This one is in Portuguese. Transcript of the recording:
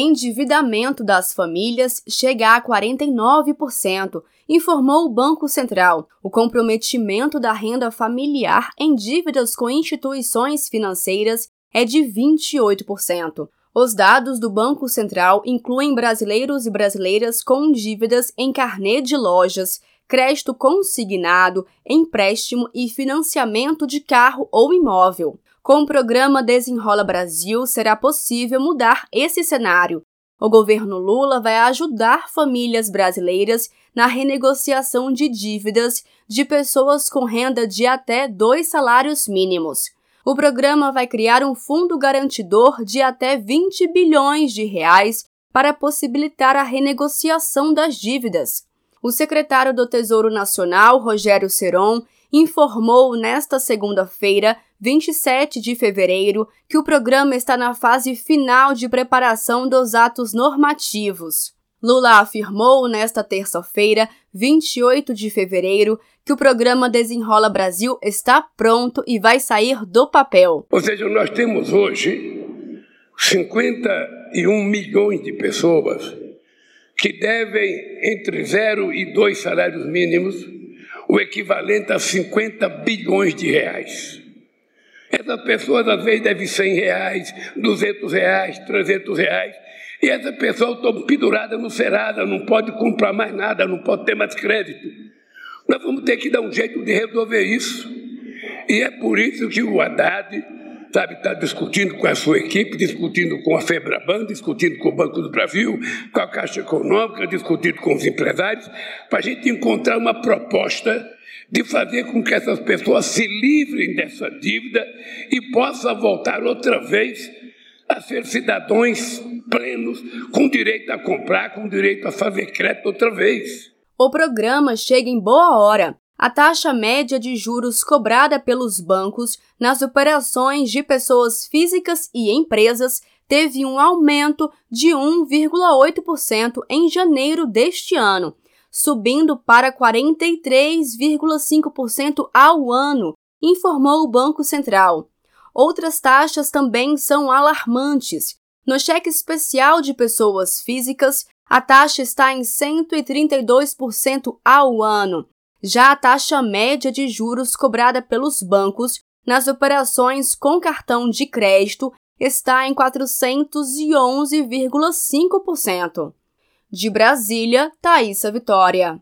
Endividamento das famílias chega a 49%, informou o Banco Central. O comprometimento da renda familiar em dívidas com instituições financeiras é de 28%. Os dados do Banco Central incluem brasileiros e brasileiras com dívidas em carnê de lojas, crédito consignado, empréstimo e financiamento de carro ou imóvel. Com o programa Desenrola Brasil, será possível mudar esse cenário. O governo Lula vai ajudar famílias brasileiras na renegociação de dívidas de pessoas com renda de até dois salários mínimos. O programa vai criar um fundo garantidor de até 20 bilhões de reais para possibilitar a renegociação das dívidas. O secretário do Tesouro Nacional, Rogério Seron, informou nesta segunda-feira, 27 de fevereiro, que o programa está na fase final de preparação dos atos normativos. Lula afirmou nesta terça-feira, 28 de fevereiro, que o programa Desenrola Brasil está pronto e vai sair do papel. Ou seja, nós temos hoje 51 milhões de pessoas que devem entre zero e dois salários mínimos, o equivalente a 50 bilhões de reais. Essas pessoas às vezes devem 100 reais, 200 reais, 300 reais, e essas pessoas estão penduradas no Serasa, não pode comprar mais nada, não pode ter mais crédito. Nós vamos ter que dar um jeito de resolver isso. E é por isso que o Haddad sabe, está discutindo com a sua equipe, discutindo com a FEBRABAN, discutindo com o Banco do Brasil, com a Caixa Econômica, discutindo com os empresários, para a gente encontrar uma proposta de fazer com que essas pessoas se livrem dessa dívida e possam voltar outra vez a ser cidadãos plenos, com direito a comprar, com direito a fazer crédito outra vez. O programa chega em boa hora a taxa média de juros cobrada pelos bancos nas operações de pessoas físicas e empresas teve um aumento de 1,8% em janeiro deste ano, subindo para 43,5% ao ano, informou o Banco Central. Outras taxas também são alarmantes. No cheque especial de pessoas físicas, a taxa está em 132% ao ano, já a taxa média de juros cobrada pelos bancos nas operações com cartão de crédito está em 411,5%. De Brasília, Thaisa Vitória.